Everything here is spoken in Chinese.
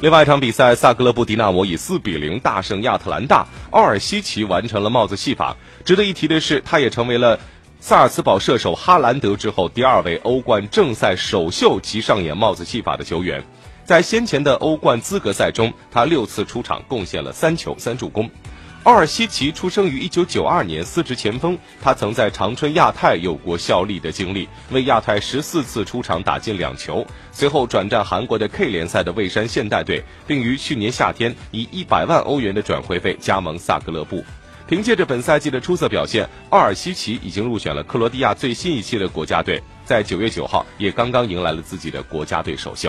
另外一场比赛，萨格勒布迪纳摩以四比零大胜亚特兰大，奥尔西奇完成了帽子戏法。值得一提的是，他也成为了萨尔茨堡射手哈兰德之后第二位欧冠正赛首秀即上演帽子戏法的球员。在先前的欧冠资格赛中，他六次出场，贡献了三球三助攻。奥尔西奇出生于一九九二年，司职前锋。他曾在长春亚泰有过效力的经历，为亚泰十四次出场打进两球。随后转战韩国的 K 联赛的蔚山现代队，并于去年夏天以一百万欧元的转会费加盟萨格勒布。凭借着本赛季的出色表现，奥尔西奇已经入选了克罗地亚最新一期的国家队，在九月九号也刚刚迎来了自己的国家队首秀。